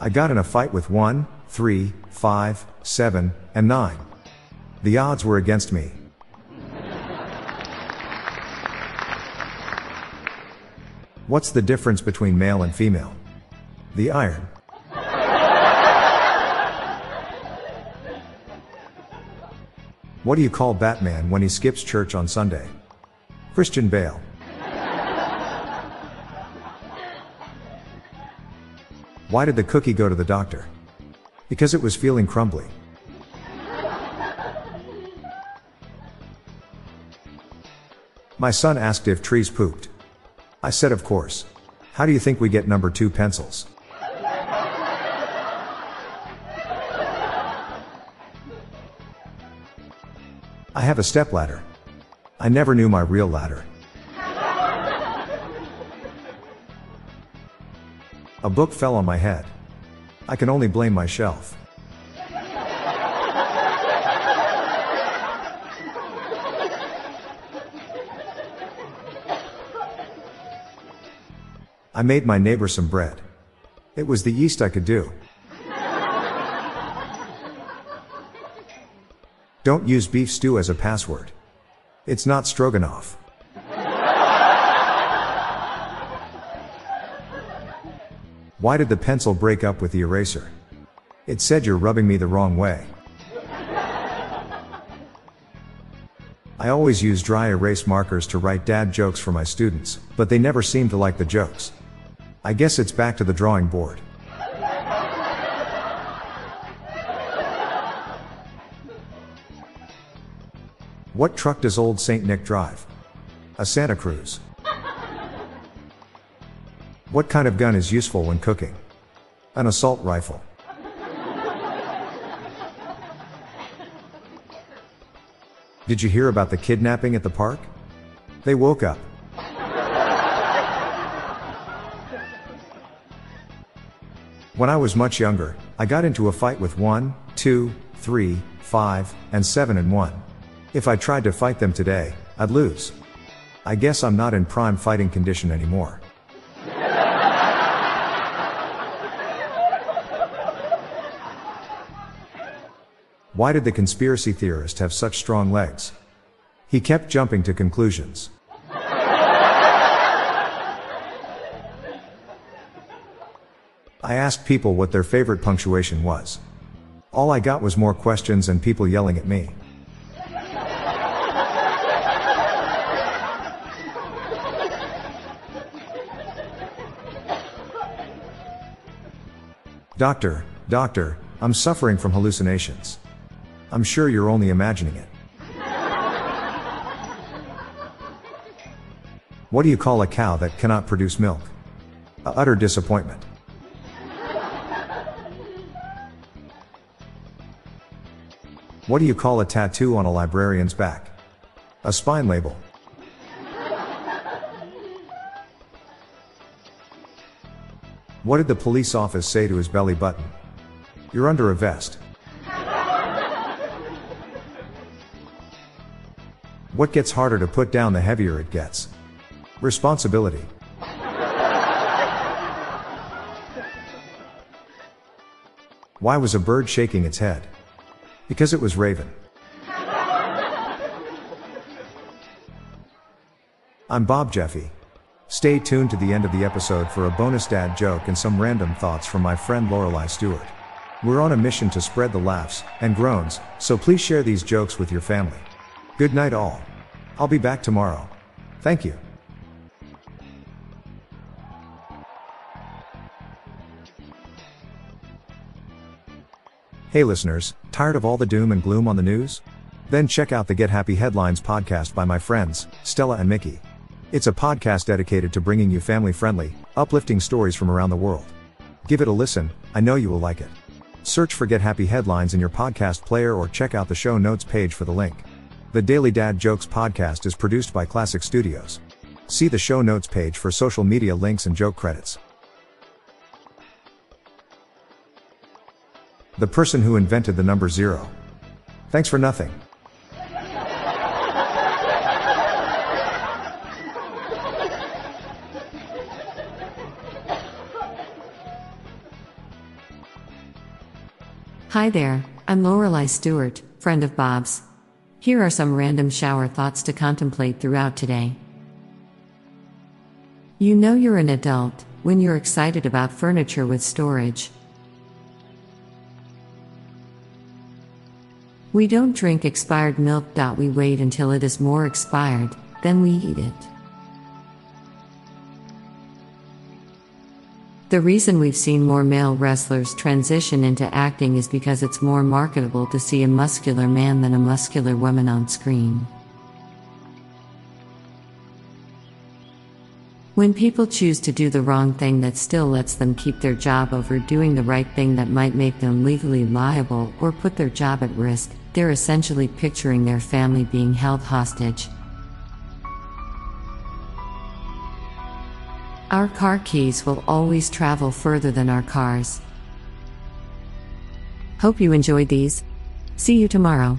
I got in a fight with 1, 3, 5, 7, and 9. The odds were against me. What's the difference between male and female? The iron. What do you call Batman when he skips church on Sunday? Christian Bale. Why did the cookie go to the doctor? Because it was feeling crumbly. My son asked if trees pooped. I said, of course. How do you think we get number two pencils? I have a stepladder. I never knew my real ladder. A book fell on my head. I can only blame my shelf. I made my neighbor some bread. It was the yeast I could do. Don't use beef stew as a password. It's not stroganoff. Why did the pencil break up with the eraser? It said you're rubbing me the wrong way. I always use dry erase markers to write dad jokes for my students, but they never seem to like the jokes. I guess it's back to the drawing board. What truck does old St. Nick drive? A Santa Cruz. What kind of gun is useful when cooking? An assault rifle. Did you hear about the kidnapping at the park? They woke up. When I was much younger, I got into a fight with 1, 2, 3, 5, and 7 and 1. If I tried to fight them today, I'd lose. I guess I'm not in prime fighting condition anymore. Why did the conspiracy theorist have such strong legs? He kept jumping to conclusions. I asked people what their favorite punctuation was. All I got was more questions and people yelling at me. Doctor, doctor, I'm suffering from hallucinations. I'm sure you're only imagining it. What do you call a cow that cannot produce milk? A utter disappointment. What do you call a tattoo on a librarian's back? A spine label. What did the police office say to his belly button? You're under a vest. What gets harder to put down the heavier it gets? Responsibility. Why was a bird shaking its head? Because it was Raven. I'm Bob Jeffy. Stay tuned to the end of the episode for a bonus dad joke and some random thoughts from my friend Lorelai Stewart. We're on a mission to spread the laughs and groans, so please share these jokes with your family. Good night, all. I'll be back tomorrow. Thank you. Hey listeners, tired of all the doom and gloom on the news? Then check out the Get Happy Headlines podcast by my friends, Stella and Mickey. It's a podcast dedicated to bringing you family friendly, uplifting stories from around the world. Give it a listen, I know you will like it. Search for Get Happy Headlines in your podcast player or check out the show notes page for the link. The Daily Dad Jokes podcast is produced by Classic Studios. See the show notes page for social media links and joke credits. The person who invented the number zero. Thanks for nothing. Hi there, I'm Lorelai Stewart, friend of Bob's. Here are some random shower thoughts to contemplate throughout today. You know you're an adult when you're excited about furniture with storage. We don't drink expired milk. We wait until it is more expired, then we eat it. The reason we've seen more male wrestlers transition into acting is because it's more marketable to see a muscular man than a muscular woman on screen. When people choose to do the wrong thing that still lets them keep their job over doing the right thing that might make them legally liable or put their job at risk, they're essentially picturing their family being held hostage. Our car keys will always travel further than our cars. Hope you enjoyed these. See you tomorrow.